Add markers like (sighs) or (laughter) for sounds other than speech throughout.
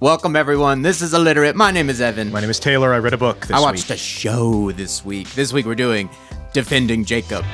Welcome, everyone. This is Illiterate. My name is Evan. My name is Taylor. I read a book this week. I watched week. a show this week. This week we're doing Defending Jacob.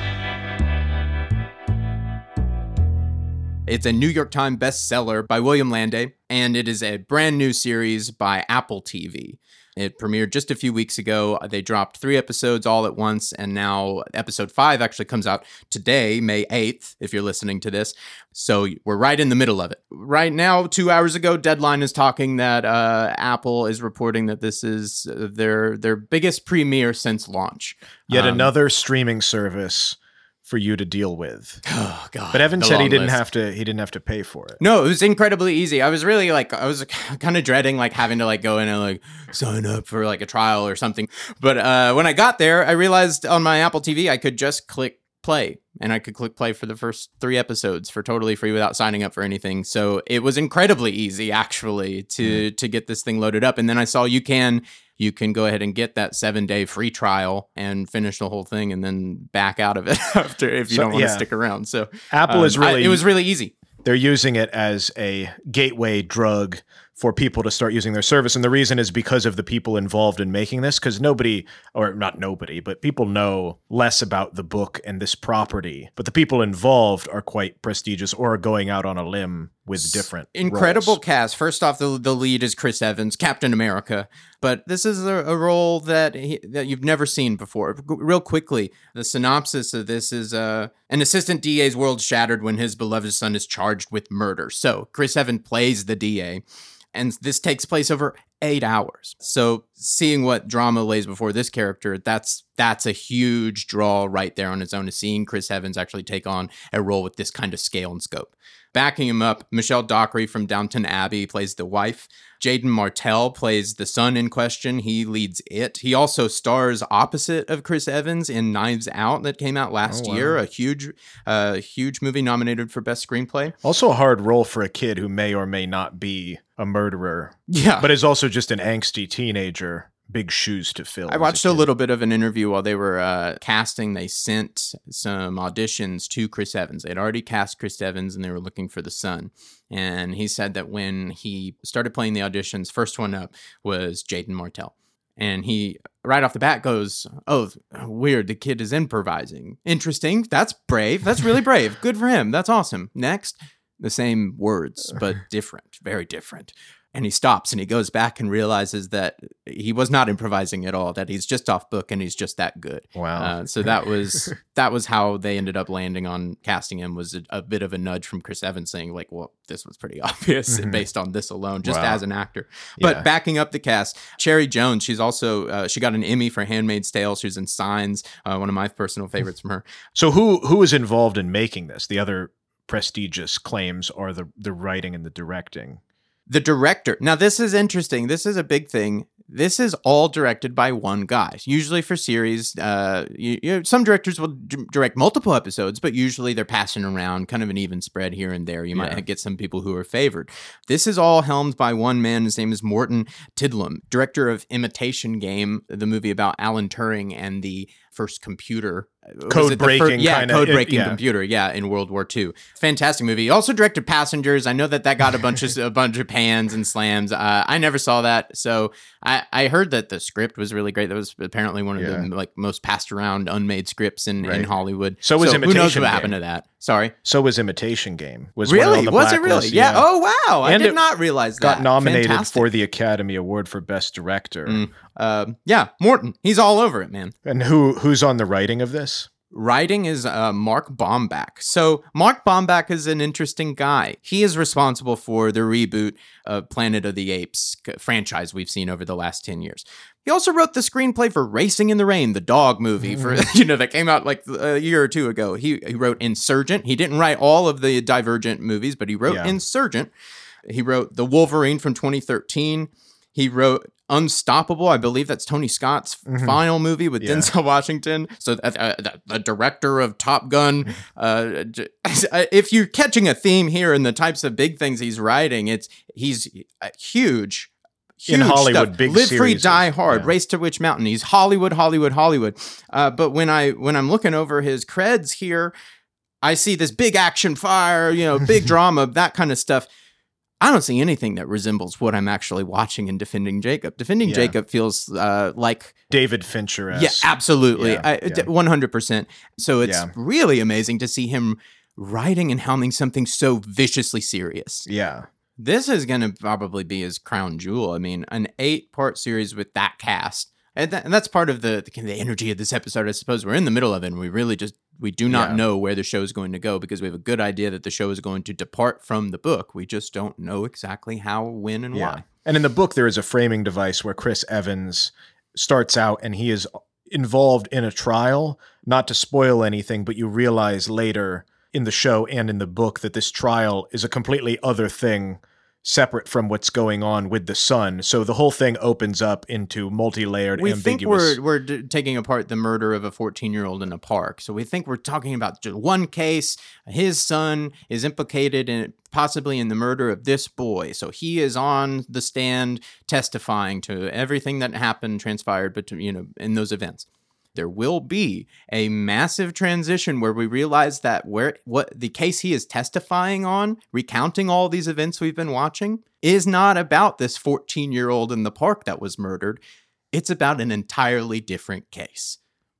It's a New York Times bestseller by William Landay, and it is a brand new series by Apple TV. It premiered just a few weeks ago. They dropped three episodes all at once, and now episode five actually comes out today, May 8th, if you're listening to this. So we're right in the middle of it. Right now, two hours ago, Deadline is talking that uh, Apple is reporting that this is their their biggest premiere since launch. Yet Um, another streaming service for you to deal with. (gasps) Oh God! But Evan said he didn't list. have to. He didn't have to pay for it. No, it was incredibly easy. I was really like, I was (laughs) kind of dreading like having to like go in and like sign up for like a trial or something. But uh, when I got there, I realized on my Apple TV I could just click play and I could click play for the first three episodes for totally free without signing up for anything. So it was incredibly easy actually to to get this thing loaded up. And then I saw you can you can go ahead and get that seven day free trial and finish the whole thing and then back out of it (laughs) after if you So, don't want to yeah. stick around. So Apple um, is I- really. it was really easy. they're using it as a gateway drug for people to start using their service. And the reason is because of the people involved in making this, because nobody, or not nobody, but people know less about the book and this property. But the people involved are quite prestigious or are going out on a limb with different incredible roles. cast. First off, the the lead is Chris Evans, Captain America. But this is a, a role that he, that you've never seen before. Real quickly, the synopsis of this is uh, an assistant DA's world shattered when his beloved son is charged with murder. So Chris Evans plays the DA, and this takes place over eight hours. So seeing what drama lays before this character, that's that's a huge draw right there on its own. To seeing Chris Evans actually take on a role with this kind of scale and scope. Backing him up, Michelle Dockery from Downton Abbey plays the wife. Jaeden Martell plays the son in question. He leads it. He also stars opposite of Chris Evans in Knives Out that came out last Oh, wow. year, a huge, uh, huge movie nominated for best screenplay. Also, a hard role for a kid who may or may not be a murderer, Yeah, but is also just an angsty teenager. Big shoes to fill. I watched a, kid. little bit of an interview while they were uh, casting. They sent some auditions to Chris Evans. They'd already cast Chris Evans and they were looking for the son. And he said that when he started playing the auditions, first one up was Jaeden Martell. And he, right off the bat, goes, Oh, weird. The kid is improvising. Interesting. That's brave. That's really brave. Good for him. That's awesome. Next, the same words, (laughs) but different, very different and he stops and he goes back and realizes that he was not improvising at all that he's just off book and he's just that good Wow. uh, so that was (laughs) that was how they ended up landing on casting him was a, a bit of a nudge from chris evans saying like well this was pretty (laughs) obvious Mhm. based on this alone just Wow. as an actor but Yeah. backing up the cast cherry jones she's also uh, she got an emmy for handmaid's tale She's in signs uh, one of my personal favorites from her So who who is involved in making this? The other prestigious claims are the the writing and the directing. The director. Now, this is interesting. This is a big thing. This is all directed by one guy. Usually for series, uh, you, you know, some directors will d- direct multiple episodes, but usually they're passing around kind of an even spread here and there. You Yeah. might get some people who are favored. This is all helmed by one man. His name is Morten Tyldum, director of Imitation Game, the movie about Alan Turing and the first computer. Code breaking yeah, kinda- code breaking yeah. computer, yeah, in World War II. Fantastic movie. Also directed Passengers. I know that that got a bunch of a bunch of pans and slams. Uh, I never saw that, so I, I heard that the script was really great. That was apparently one of Yeah. the like most passed around unmade scripts in, in Hollywood. So was who knows what Game. happened to that? Sorry, So was Imitation Game. Was really? on the Was it really? Yeah. Oh wow! I did not realize that. got nominated Fantastic. for the Academy Award for Best Director. Mm. Uh, yeah, Morten. He's all over it, man. And who who's on the writing of this? Writing is uh, Mark Bomback. So Mark Bomback is an interesting guy. He is responsible for the reboot of Planet of the Apes franchise we've seen over the last 10 years. He also wrote the screenplay for Racing in the Rain, the dog movie for (laughs) you know that came out like a year or two ago. He, he wrote Insurgent. He didn't write all of the Divergent movies, but he wrote Yeah. Insurgent. He wrote The Wolverine from 2013. He wrote Unstoppable. I believe that's Tony Scott's Mhm. final movie with Yeah. Denzel (laughs) Washington. So uh, uh, the, the director of Top Gun. (laughs) Uh, if you're catching a theme here in the types of big things he's writing, it's he's uh, huge. In Hollywood, stuff. big Live Free. Die Hard, Yeah. Race to Witch Mountain. He's Hollywood, Hollywood, Hollywood. Uh, but when I when I'm looking over his creds here, I see this big action fire, you know, big (laughs) drama, that kind of stuff. I don't see anything that resembles what I'm actually watching in Defending Jacob. Defending Yeah. Jacob feels uh, like David Fincher. yeah, absolutely, Yeah, I- yeah. 100%. So it's really amazing to see him writing and helming something so viciously serious. yeah. This is going to probably be his crown jewel. I mean, an eight part series with that cast. And, that, and that's part of the, the the energy of this episode. I suppose we're in the middle of it, and we really just we do not Yeah. know where the show is going to go because we have a good idea that the show is going to depart from the book. We just don't know exactly how, when, and why. And in the book, there is a framing device where Chris Evans starts out and he is involved in a trial. Not to spoil anything, but you realize later in the show and in the book that this trial is a completely other thing separate from what's going on with the son. So the whole thing opens up into multi-layered, We think ambiguous. we're we're d- taking apart the murder of a 14 year old in a park. So we think we're talking about just one case. His son is implicated in possibly in the murder of this boy. So he is on the stand testifying to everything that happened, transpired, between you know in those events. There will be a massive transition where we realize that where what the case he is testifying on, recounting all these events we've been watching, is not about this 14 year old in the park that was murdered it's about an entirely different case.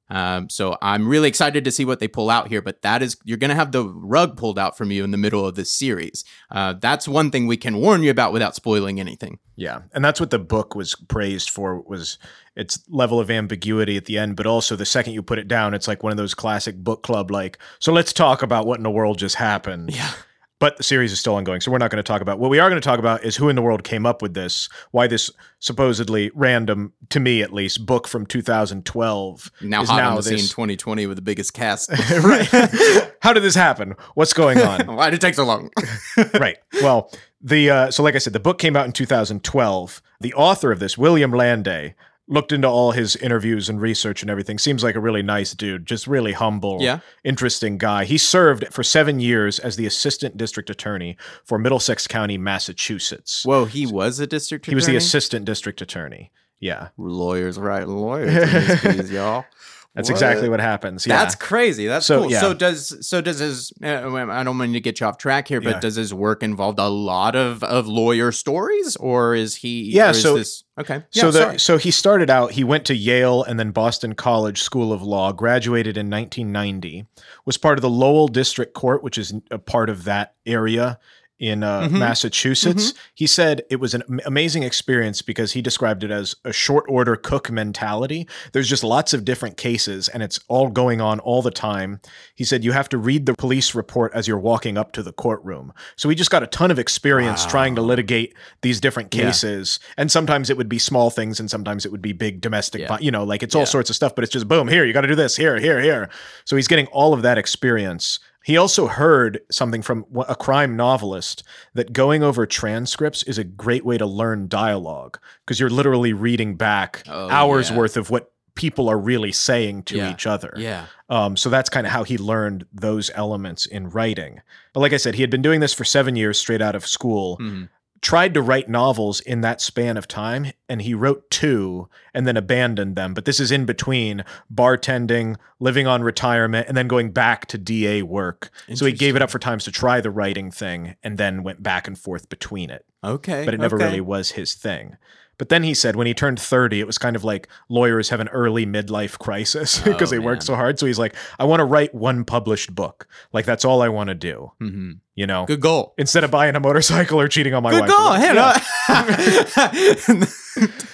Um, so I'm really excited to see what they pull out here, but that is you're going to have the rug pulled out from you in the middle of this series. Uh, that's one thing we can warn you about without spoiling anything. Yeah, and that's what the book was praised for was its level of ambiguity at the end, but also the second you put it down, it's like one of those classic book club like, so let's talk about what in the world just happened. Yeah. But the series is still ongoing, so we're not going to talk about. What we are going to talk about is who in the world came up with this, why this supposedly random, to me at least, book from 2012 Now is hot now on the scene 2020 with the biggest cast. (laughs) (laughs) right? How did this happen? What's going on? (laughs) Why did it take so long? right. Well, the uh, so like I said, the book came out in 2012. The author of this, William Landay, looked into all his interviews and research and everything. Seems like a really nice dude, just really humble, Yeah. interesting guy. He served for seven years as the assistant district attorney for Middlesex County, Massachusetts. Whoa, he was a district he was the assistant district attorney. Yeah, lawyers, right? Lawyers, this (laughs) y'all. That's exactly what happens. Yeah. That's crazy. That's So, cool. yeah. So does so does his? Uh, I don't mean to get you off track here, but Yeah. does his work involve a lot of of lawyer stories, or is he? Yeah, is so- this, okay. So Yeah, the sorry. so he started out. He went to Yale and then Boston College School of Law. Graduated in 1990. Was part of the Lowell District Court, which is a part of that area in uh, Mhm. Massachusetts. He said it was an amazing experience because he described it as a short order cook mentality. There's just lots of different cases and it's all going on all the time. He said you have to read the police report as you're walking up to the courtroom. So he just got a ton of experience Wow. trying to litigate these different Yeah. cases. And sometimes it would be small things and sometimes it would be big domestic, Yeah. you know, like it's all Yeah. sorts of stuff, but it's just boom, here, you got to do this, here, here, here. So he's getting all of that experience. He also heard something from a crime novelist that going over transcripts is a great way to learn dialogue because you're literally reading back Oh, hours yeah. worth of what people are really saying to Yeah. each other. yeah. Um, so that's kind of how he learned those elements in writing. But like I said, he had been doing this for seven years straight out of school Mhm. Tried to write novels in that span of time and he wrote two and then abandoned them but this is in between bartending living on retirement and then going back to da work so he gave it up for times to try the writing thing and then went back and forth between it Okay. but it never okay. really was his thing but then he said when he turned 30 it was kind of like lawyers have an early midlife crisis (laughs) because Oh, they work so hard so he's like i want to write one published book like that's all i want to do Mhm. you know Good goal. instead of buying a motorcycle or cheating on my wife. Good wife goal. Yeah. Hey, no. (laughs) (laughs)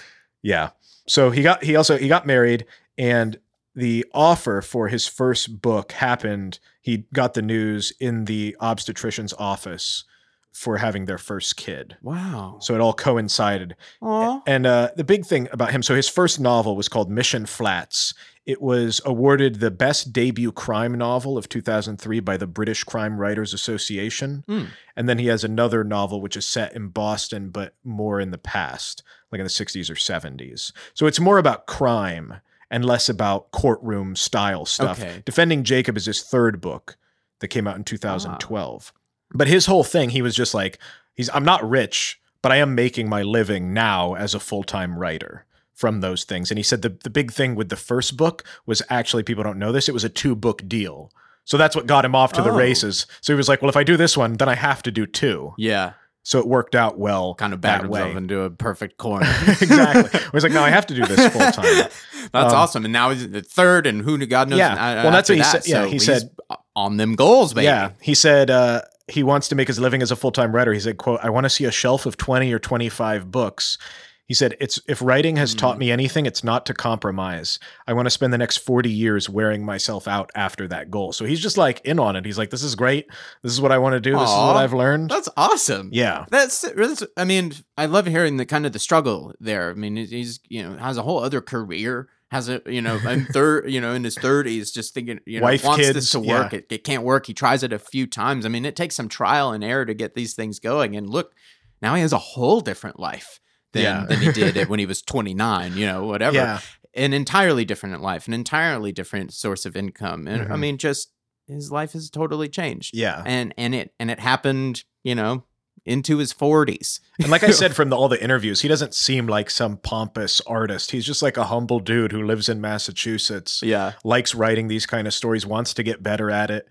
Yeah. So he got he also he got married and the offer for his first book happened. He got the news in the obstetrician's office for having their first kid. wow. So it all coincided. Aw. And uh, the big thing about him, so his first novel was called Mission Flats. It was awarded the best debut crime novel of 2003 by the British Crime Writers Association. Hmm. And then he has another novel which is set in Boston, but more in the past, like in the 60s or 70s. So it's more about crime and less about courtroom style stuff. Okay. Defending Jacob is his third book that came out in 2012. But his whole thing, he was just like, he's I'm not rich, but I am making my living now as a full-time writer from those things. And he said the, the big thing with the first book was actually people don't know this, it was a two-book deal. So that's what got him off to the Oh. races. So he was like, well, if I do this one, then I have to do two. Yeah. So it worked out well. Kind of backed way. himself into a perfect corner. (laughs) exactly. I was like, no, I have to do this (laughs) full time. That's Um, awesome. And now he's the third, and who God knows. Yeah. Well, that's what he that. said- yeah, So he said- on them goals, baby. Yeah, he said uh, he wants to make his living as a full time writer. He said, "quote I want to see a shelf of twenty or twenty five books." He said, "It's if writing has taught Mm. me anything, it's not to compromise. I want to spend the next forty years wearing myself out after that goal." So he's just like in on it. He's like, "This is great. This is what I want to do. This is what I've learned." That's awesome. Yeah, That's, that's I mean, I love hearing the kind of the struggle there. I mean, he's you know has a whole other career, has a you know in third you know in his thirties, just thinking you know Wife, wants kids, this to yeah. work. It, it can't work. He tries it a few times. I mean, it takes some trial and error to get these things going. And look, now he has a whole different life than Yeah. than he did (laughs) when he was twenty nine. You know, whatever. yeah, An entirely different life, an entirely different source of income, and I Mhm. mean, just his life has totally changed. yeah. And and it and it happened, you know, into his forties. And like I said (laughs) from the, all the interviews, he doesn't seem like some pompous artist. He's just like a humble dude who lives in Massachusetts. Yeah. likes writing these kind of stories, wants to get better at it.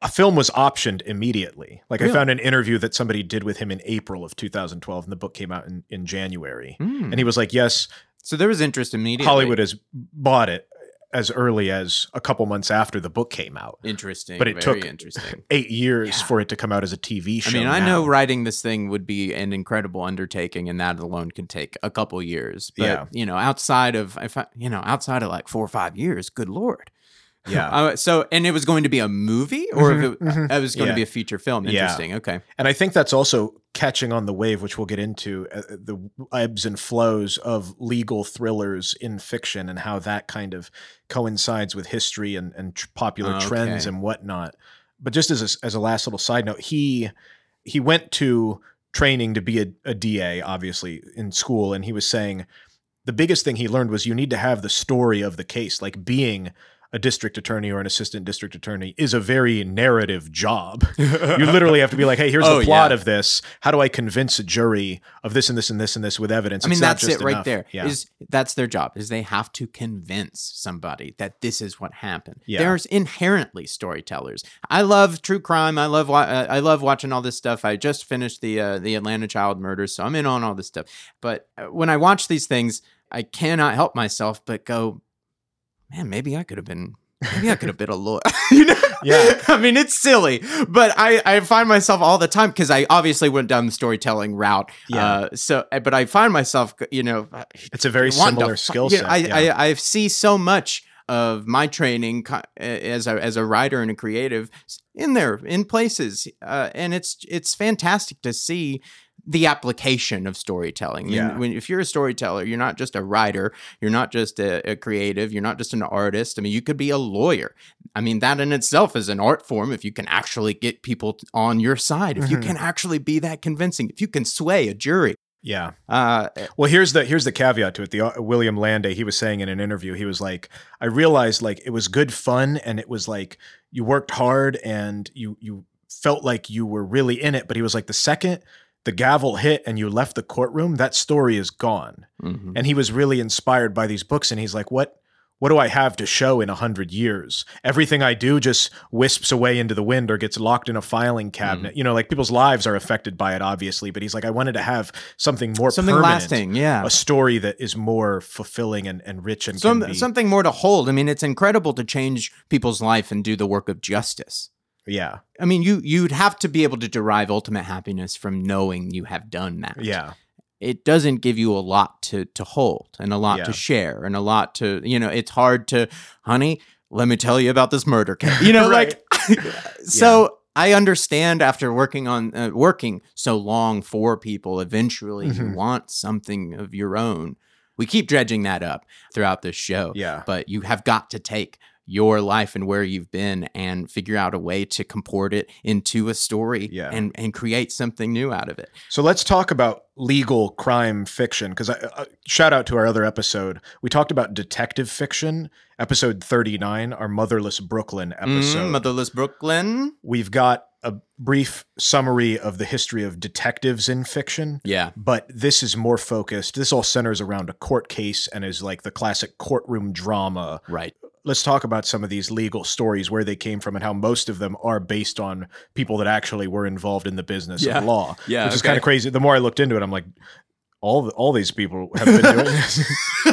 A film was optioned immediately. Like I found an interview that somebody did with him in April of 2012, and the book came out in, in January. Hmm. And he was like, "Yes, So there was interest immediately. Hollywood has bought it as early as a couple months after the book came out. interesting, but it very took interesting. (laughs) Eight years Yeah. for it to come out as a TV show. I mean, I now. know writing this thing would be an incredible undertaking, and that alone could take a couple years. But Yeah. you know, outside of if I, you know, outside of like four or five years, good lord. Yeah. Uh, so, and it was going to be a movie, or Mhm, if it, mhm. it was going Yeah. to be a feature film. Yeah. Interesting. Okay. And I think that's also catching on the wave, which we'll get into uh, the ebbs and flows of legal thrillers in fiction and how that kind of coincides with history and, and tr- popular trends and whatnot. But just as a, as a last little side note, he he went to training to be a, a DA, obviously in school, and he was saying the biggest thing he learned was you need to have the story of the case, like being a district attorney or an assistant district attorney is a very narrative job (laughs) you literally have to be like, hey, here's Oh, the plot yeah. of this. How do I convince a jury of this and this and this and this with evidence? I mean, It's not that's just it right enough. there. Yeah. Is that's their job? Is they have to convince somebody that this is what happened. Yeah. There's inherently storytellers. I love true crime. I love uh, I love watching all this stuff. I just finished the uh, the Atlanta child murders, so I'm in on all this stuff. But uh, when I watch these things, I cannot help myself but go, man, maybe I could have been. Maybe I could have (laughs) been a lawyer. (laughs) you know? Yeah. (laughs) I mean, it's silly, but I, I find myself all the time because I obviously went down the storytelling route. Yeah. Uh, so, but I find myself, you know, it's a very similar skill you set. know, I, yeah. I I see so much of my training as a as a writer and a creative in there in places, uh, and it's it's fantastic to see the application of storytelling. Yeah. when if you're a storyteller, you're not just a writer, you're not just a, a creative, you're not just an artist. I mean, you could be a lawyer. I mean, that in itself is an art form. If you can actually get people t- on your side, if you Mhm. can actually be that convincing, if you can sway a jury. yeah. Uh, Well, here's the here's the caveat to it. The uh, William Landay, he was saying in an interview, he was like, I realized like it was good fun and it was like you worked hard and you you felt like you were really in it. But he was like, the second the gavel hit and you left the courtroom, that story is gone. mhm. and he was really inspired by these books and he's like what what do i have to show in a hundred years everything i do just wisps away into the wind or gets locked in a filing Mm. cabinet you know like people's lives are affected by it obviously but he's like i wanted to have something more something permanent, lasting, yeah. a story that is more fulfilling and, and rich and Some, something more to hold. I mean, it's incredible to change people's life and do the work of justice. Yeah I mean, you you'd have to be able to derive ultimate happiness from knowing you have done that. yeah It doesn't give you a lot to to hold and a lot Yeah. to share and a lot to you know. It's hard to, honey. Let me tell you about this murder case. You know, (laughs) like (laughs) so. I understand after working on uh, working so long for people, eventually you Mhm. want something of your own. We keep dredging that up throughout this show yeah but you have got to take your life and where you've been and figure out a way to comport it into a story Yeah. and, and create something new out of it. So let's talk about legal crime fiction because I uh, shout out to our other episode. We talked about detective fiction, episode 39, our Motherless Brooklyn episode. Mm, Motherless Brooklyn. We've got a brief summary of the history of detectives in fiction, Yeah. but this is more focused. This all centers around a court case and is like the classic courtroom drama Right. Let's talk about some of these legal stories where they came from and how most of them are based on people that actually were involved in the business Yeah. of law. Yeah, which is kind of crazy. The more I looked into it, I'm like, all the, all these people have been doing (laughs) this. (laughs)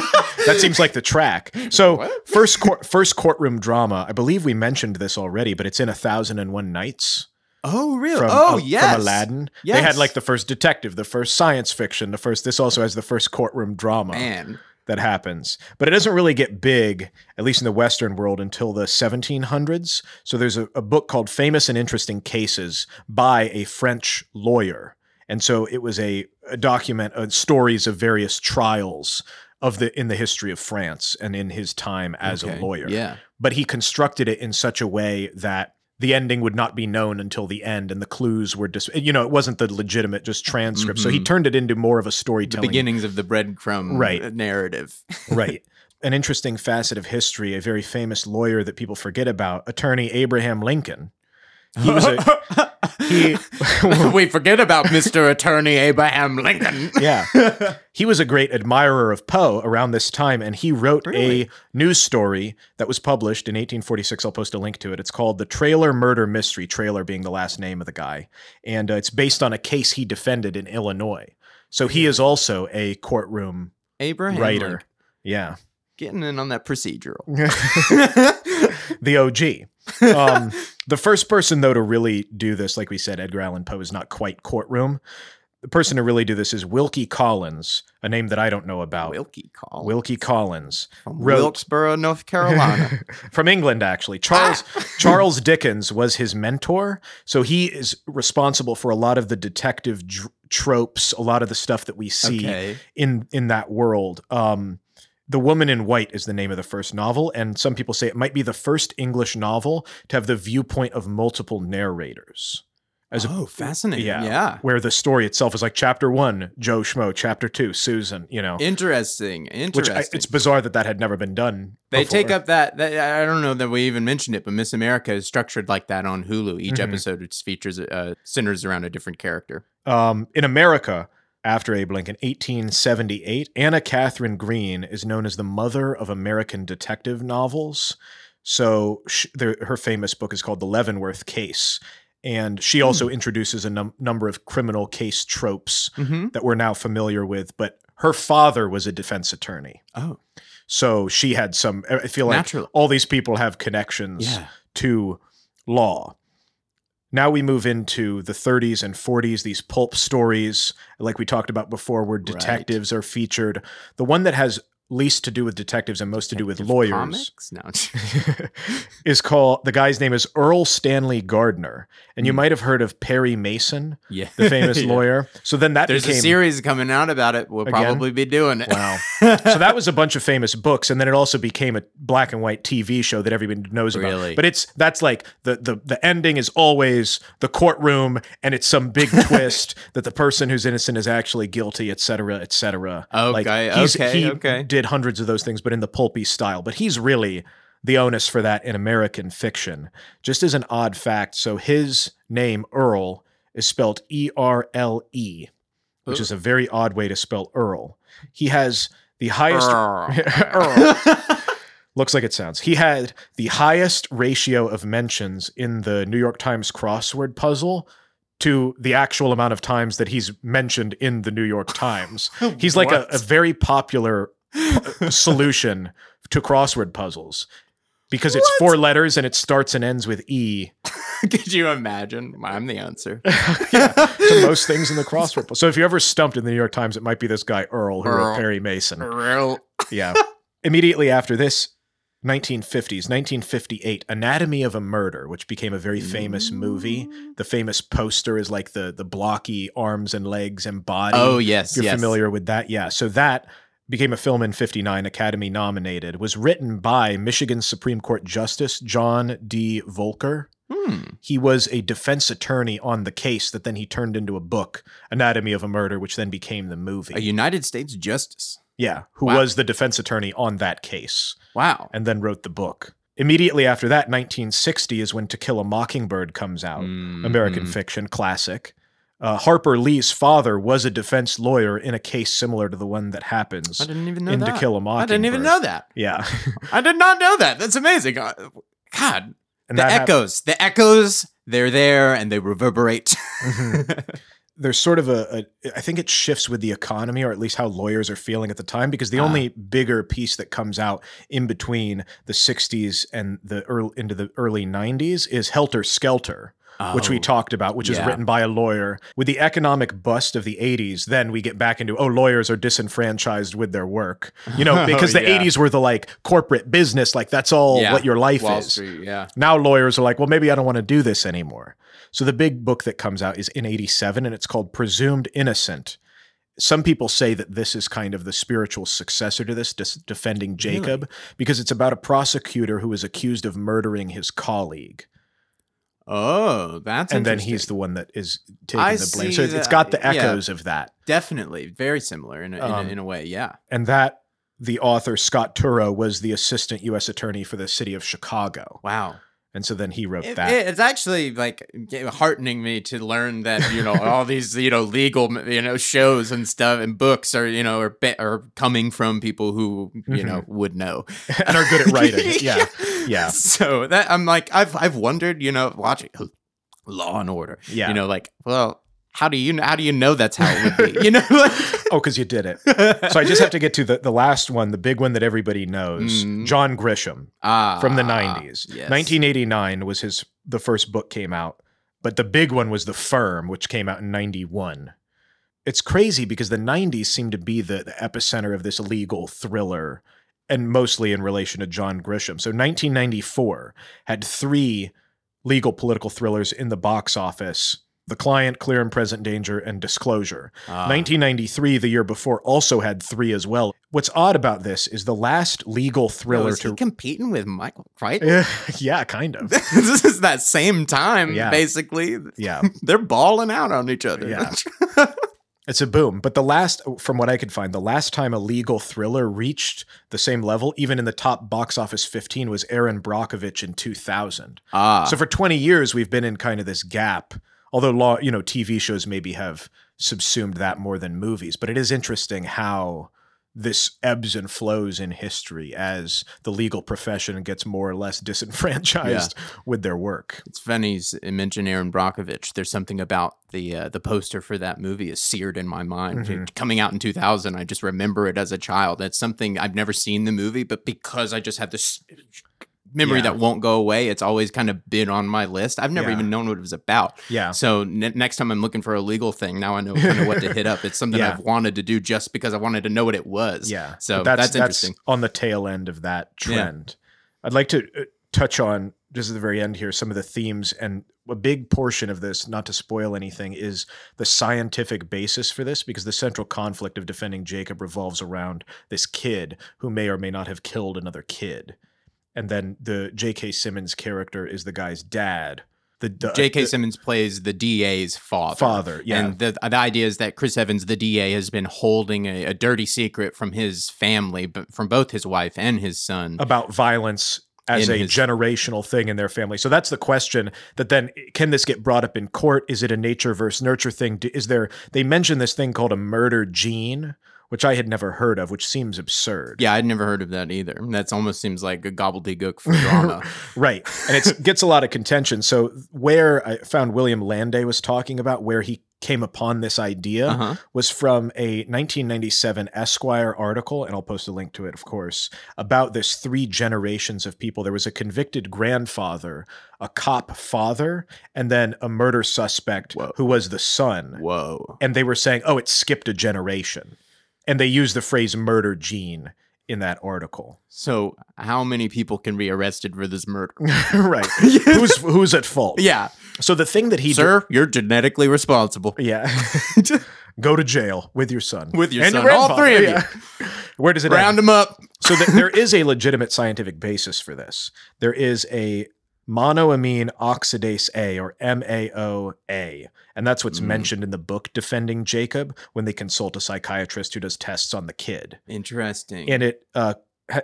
that seems like the track. So What? first court, first courtroom drama. I believe we mentioned this already, but it's in A Thousand and One Nights Oh, really? from, oh, uh, yes. from Aladdin. They had like the first detective, the first science fiction, the first. This also has the first courtroom drama Man. That happens, but it doesn't really get big, at least in the Western world, until the 1700s. So there's a, a book called Famous and Interesting Cases by a French lawyer. And so it was a, a document, uh, stories of various trials of the in the history of France and in his time as Okay. a lawyer Yeah. but he constructed it in such a way that the ending would not be known until the end and the clues were dis- you know it wasn't the legitimate just transcript so he Mhm. turned it into more of a storytelling. The beginnings of the breadcrumb Right. narrative. (laughs) right an interesting facet of history a very famous lawyer that people forget about attorney abraham lincoln he was a (laughs) he (laughs) (laughs) we forget about Mr. Attorney Abraham Lincoln. (laughs) yeah he was a great admirer of poe around this time and he wrote Really? a news story that was published in 1846 i'll post a link to it it's called the Trailor murder mystery Trailor being the last name of the guy and uh, it's based on a case he defended in illinois so he is also a courtroom Abraham writer Lincoln. yeah Getting in on that procedural. The OG. Um, (laughs) the first person, though, to really do this, like we said, Edgar Allan Poe is not quite courtroom. The person to really do this is Wilkie Collins, a name that I don't know about. Wilkie Collins. Wilkie Collins From wrote- Wilkesboro, North Carolina. (laughs) from England, actually. Charles (laughs) Charles Dickens was his mentor, so he is responsible for a lot of the detective dr- tropes, a lot of the stuff that we see okay. in in that world. Um, the Woman in White is the name of the first novel, and some people say it might be the first English novel to have the viewpoint of multiple narrators. As a, oh, fascinating. yeah, Yeah. where the story itself is like chapter one, Joe Schmo, chapter two, Susan. You know, Interesting. which Interesting. I, it's bizarre that that had never been done. They before. take up that, that. I don't know that we even mentioned it, but Miss America is structured like that on Hulu. Each Mhm. episode it features uh, centers around a different character. Um, in America, after Abe Lincoln, 1878, Anna Katharine Green is known as the mother of American detective novels. So sh there, her famous book is called The Leavenworth Case. And she also introduces a num- number of criminal case tropes Mm-hmm. that we're now familiar with. But her father was a defense attorney. Oh, So she had some, I feel like Naturally. all these people have connections yeah. to law. Now we move into the 30s and 40s, these pulp stories, like we talked about before, where detectives are featured. The one that has least to do with detectives and most to do with lawyers Comics? No. (laughs) is called, the guy's name is Erle Stanley Gardner. And you Hmm. might have heard of Perry Mason, yeah. the famous (laughs) Yeah. lawyer. So then that There's became. a series coming out about it. We'll Again? probably be doing it. Wow. (laughs) so that was a bunch of famous books, and then it also became a black and white TV show that everybody knows about. Really? But it's that's like the the the ending is always the courtroom, and it's some big twist that the person who's innocent is actually guilty, et cetera, et cetera. Okay, he's- okay, okay. Did hundreds of those things, but in the pulpy style. But he's really the onus for that in American fiction. Just as an odd fact, so his name Earl is spelled E R L E, which is a very odd way to spell Earl. He has the highest (laughs) looks like it sounds. He had the highest ratio of mentions in the New York Times crossword puzzle to the actual amount of times that he's mentioned in the New York Times. (laughs) He's like a, a very popular solution to crossword puzzles because it's four letters and it starts and ends with E (laughs) Could you imagine? I'm the answer. (laughs) to most things in the crossword puzzle. So if you're ever stumped in the New York Times, it might be this guy Earl who wrote Perry Mason. Earl. Yeah. Immediately after this, 1950s, 1958, Anatomy of a Murder, which became a very famous movie. The famous poster is like the the blocky arms and legs and body. Oh yes, If you're yes. familiar with that. Yeah. So that became a film in 59, Academy nominated, was written by Michigan Supreme Court Justice John D. Voelker. Hmm. He was a defense attorney on the case that then he turned into a book, Anatomy of a Murder, which then became the movie. A United States Justice. yeah, who Wow. was the defense attorney on that case Wow. and then wrote the book. Immediately after that, 1960 is when To Kill a Mockingbird comes out, Mm, American fiction classic. Uh, Harper Lee's father was a defense lawyer in a case similar to the one that happens I didn't even know in that. To Kill a I Mockingbird. didn't even know that. Yeah, (laughs) I did not know that. That's amazing. Uh, God, and the echoes, the echoes, they're there and they reverberate. Mhm. (laughs) There's sort of a, a, I think it shifts with the economy, or at least how lawyers are feeling at the time, because the Ah. only bigger piece that comes out in between the 60s and the early into the early 90s is Helter Skelter, which we Oh, talked about, which is written by a lawyer. With the economic bust of the 80s, then we get back into, oh, lawyers are disenfranchised with their work. You know, (laughs) oh, because the Oh, Yeah. 80s were the like corporate business, like that's all Yeah. what your life Wall is. Street, yeah. Now lawyers are like, well, maybe I don't want to do this anymore. So the big book that comes out is in 87 and it's called Presumed Innocent. Some people say that this is kind of the spiritual successor to this, dis- defending Jacob, because it's about a prosecutor who is accused of murdering his colleague. Oh, that's and then he's the one that is taking I the blame. So it's, it's that- got the yeah. echoes of that. definitely very similar in a, in, Um, a, in a way. Yeah. And that the author, Scott Turow, was the assistant U.S. attorney for the city of Chicago. Wow. And so then he wrote It- that. it- it's actually like heartening me to learn that you know all these you know legal you know shows and stuff and books are you know are be- are coming from people who you know would know (laughs) and are good at writing. (laughs) Yeah. Yeah. (laughs) So that I'm like I've I've wondered you know watching (clears throat) Law and Order. Yeah. You know like well how do you how do you know that's how it would be (laughs) you know like Oh, because you did it. So I just have to get to the, the last one, the big one that everybody knows. Mm. John Grisham ah from the 90s. yes. 1989 was his the first book came out, but the big one was The Firm, which came out in 91. It's crazy because the 90s seemed to be the, the epicenter of this legal thriller and mostly in relation to John Grisham. So 1994 had three legal political thrillers in the box office. The Client, Clear and Present Danger, and Disclosure. Ah. 1993, the year before, also had three as well. What's odd about this is the last legal Oh, thriller he to. competing with Michael Crichton? yeah, (laughs) kind of. (laughs) this is that same time, Yeah. basically. Yeah. (laughs) They're balling out on each other. Yeah. It's a boom. But the last, from what I could find, the last time a legal thriller reached the same level, even in the top box office 15, was Erin Brockovich in 2000. ah, So for 20 years, we've been in kind of this gap. Although law, you know, TV shows maybe have subsumed that more than movies, but it is interesting how this ebbs and flows in history as the legal profession gets more or less (laughs) disenfranchised with their work. it's funny you mention Erin Brockovich. There's something about the uh, the poster for that movie is seared in my mind. Mhm. Coming out in 2000, I just remember it as a child. It's something I've never seen the movie, but because I just had this memory Yeah. that won't go away, it's always kind of been on my list. I've never Yeah. even known what it was about. Yeah. So ne- next time I'm looking for a legal thing, now I know kind of what to hit up. It's something (laughs) Yeah. I've wanted to do just because I wanted to know what it was. Yeah. So But that's, interesting. on the tail end of that trend. I'd like to uh, touch on just at the very end here some of the themes and a big portion of this, not to spoil anything, is the scientific basis for this because the central conflict of defending Jacob revolves around this kid who may or may not have killed another kid. And then the J.K. Simmons character is the guy's dad. The, the uh, J.K. the Simmons plays the DA's father. father. Yeah. And the, the idea is that Chris Evans, the DA, has been holding a, a dirty secret from his family, but from both his wife and his son. about violence as a his- generational thing in their family. So that's the question that then can this get brought up in court? Is it a nature versus nurture thing? Is there they mention this thing called a murder gene, which I had never heard of, which seems absurd. yeah, I'd never heard of that either. That almost seems like a gobbledygook for drama. (laughs) Right. And it gets a lot of contention. So where I found William Landay was talking about where he came upon this idea Uh-huh. was from a 1997 Esquire article, and I'll post a link to it, of course, about this three generations of people. There was a convicted grandfather, a cop father, and then a murder suspect Whoa. who was the son. Whoa. And they were saying, oh, it skipped a generation. And they use the phrase murder gene in that article. So, how many people can be arrested for this murder? (laughs) right. (laughs) who's who's at fault? yeah. So the thing that he Sir, you're genetically responsible. Yeah. (laughs) Go to jail with your son. With your And son. All grandfather. three of Yeah. Where does it Round end? them up. So th- there is a legitimate scientific basis for this. There is a monoamine oxidase A or MAOA. And that's what's Mm. mentioned in the book Defending Jacob when they consult a psychiatrist who does tests on the kid. Interesting. And it uh,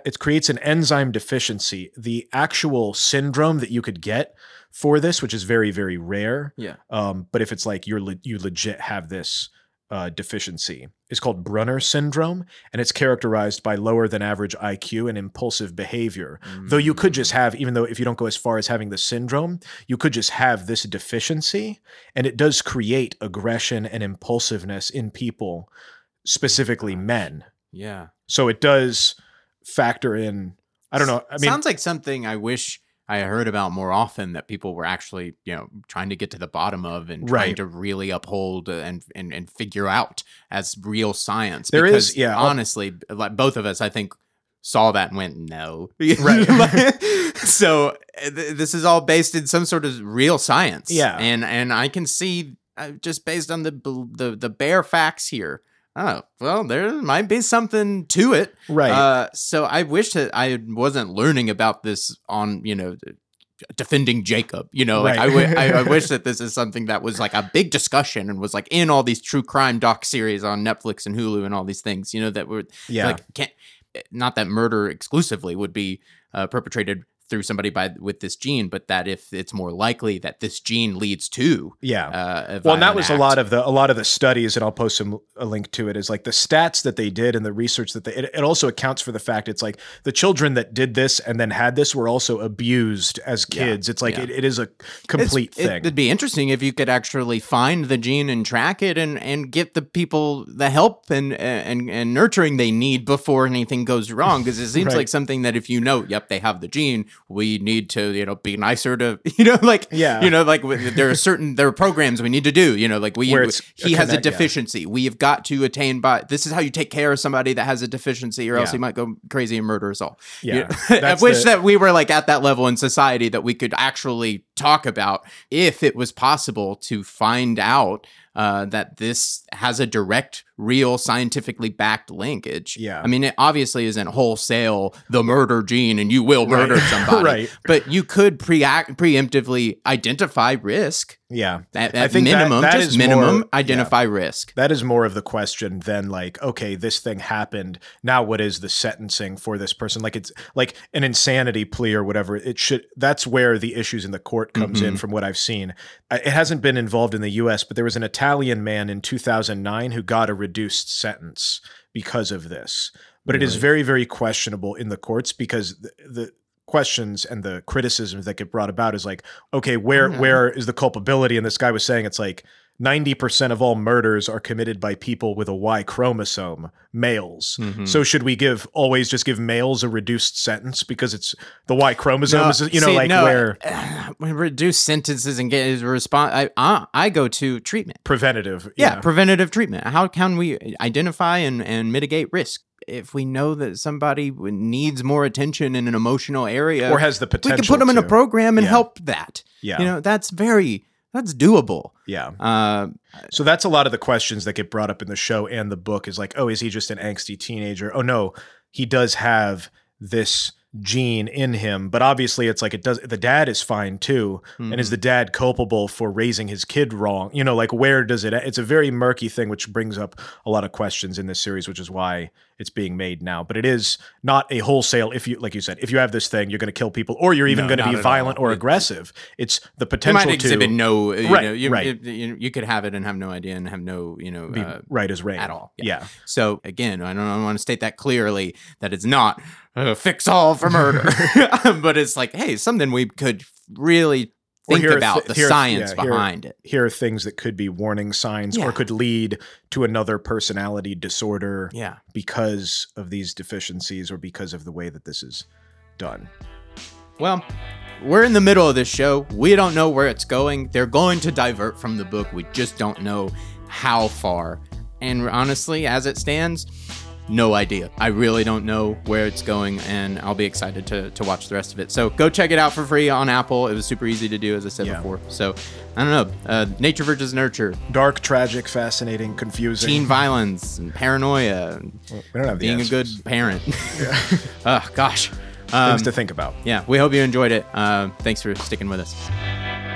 it creates an enzyme deficiency. The actual syndrome that you could get for this, which is very very rare, Yeah. um, but if it's like you're le- you legit have this uh, deficiency, is called Brunner syndrome, and it's characterized by lower than average IQ and impulsive behavior. Though you could just have, even though if you don't go as far as having the syndrome, you could just have this deficiency, and it does create aggression and impulsiveness in people, specifically men. Yeah. So it does factor in. I don't know. I mean, sounds like something I wish I heard about more often that people were actually, you know, trying to get to the bottom of and trying Right. to really uphold uh, and and, and figure out as real science. There is- Because yeah, I'll- Honestly, like both of us, I think saw that and went no (laughs) Right. (laughs) so uh, th- this is all based in some sort of real science Yeah. and and i can see uh, just based on the the the bare facts here oh well there might be something to it right. uh, so I wish that I wasn't learning about this on, you know, defending Jacob. You know, like I, Right. w- I, I (laughs) wish that this is something that was like a big discussion and was like in all these true crime doc series on Netflix and Hulu and all these things. You know, that were yeah. like can't. Not that murder exclusively would be uh, perpetrated through somebody by with this gene, but that if it's more likely that this gene leads to yeah. uh, well, and that was a lot of the a lot of the studies, and I'll post some a link to it. Is like the stats that they did and the research that they. It, it also accounts for the fact it's like the children that did this and then had this were also abused as Yeah, kids. It's like yeah. it, it is a complete it- thing. It'd be interesting if you could actually find the gene and track it and, and get the people the help and and and nurturing they need before anything goes wrong. Because it (laughs) seems Right. like something that if you know, yep, they have the gene, we need to you know be nicer to (laughs) you know like Yeah. you know like there are certain there are programs we need to do. You know like we he a has a connect- yeah. deficiency. We have got to attain by this is how you take care of somebody that has a deficiency, or else he might go crazy and murder us all. Yeah. You (laughs) know? I wish the- that we were like at that level in society that we could actually talk about if it was possible to find out uh, that this has a direct, real, scientifically backed linkage. Yeah. I mean, it obviously isn't wholesale the murder gene and you will murder Right. (laughs) somebody. Right. But you could pre- preemptively identify risk. yeah. At, I think minimum, that just is minimum, more- identify risk. That is more of the question than like, okay, this thing happened. Now, what is the sentencing for this person? Like, it's like an insanity plea or whatever. It should. That's where the issues in the court comes in, from what I've seen. It hasn't been involved in the U.S., but there was an Italian man in 2009 who got a reduced sentence because of this. But it is Right. very, very questionable in the courts because the, the questions and the criticisms that get brought about is like, okay, where Mhm. where is the culpability? And this guy was saying it's like 90% of all murders are committed by people with a Y chromosome, males. Mhm. So should we give always just give males a reduced sentence because it's the Y chromosome No, is you know see, like no, where (sighs) when reduce sentences and get his response. I, I I go to treatment. preventative Yeah, preventative treatment. How can we identify and, and mitigate risk? If we know that somebody needs more attention in an emotional area, or has the potential, we can put them in a program and Yeah. help that. Yeah. You know, that's very that's doable. yeah. Uh, So that's a lot of the questions that get brought up in the show and the book is like, oh, is he just an angsty teenager? Oh no, he does have this gene in him, but obviously it's like it does the dad is fine too. And Mm-hmm. is the dad culpable for raising his kid wrong? You know, like where does it it's a very murky thing which brings up a lot of questions in this series, which is why it's being made now. But it is not a wholesale if you like you said, if you have this thing, you're gonna kill people or you're even No, gonna be violent all. or It- aggressive. It's the you potential might exhibit to no, you Right, know, you, right. you, you, you could have it and have no idea and have no, you know, be uh, right as rain at all. yeah. So again, I don't, I don't want to state that clearly that it's not a fix all for murder, (laughs) but it's like, hey, something we could really think here are about thi- the here science yeah, here behind it. here are things that could be warning signs Yeah. or could lead to another personality disorder Yeah. because of these deficiencies or because of the way that this is done. Well, we're in the middle of this show. We don't know where it's going. They're going to divert from the book. We just don't know how far. And honestly, as it stands, no idea. I really don't know where it's going, and I'll be excited to, to watch the rest of it. So go check it out for free on Apple. It was super easy to do, as I said Yeah. before. So I don't know. Uh, nature versus nurture, Dark, tragic, fascinating, confusing. teen violence, and paranoia, and we don't have the being a good parent. oh, (laughs) gosh. Um, things to think about. yeah, we hope you enjoyed it. Uh, thanks for sticking with us.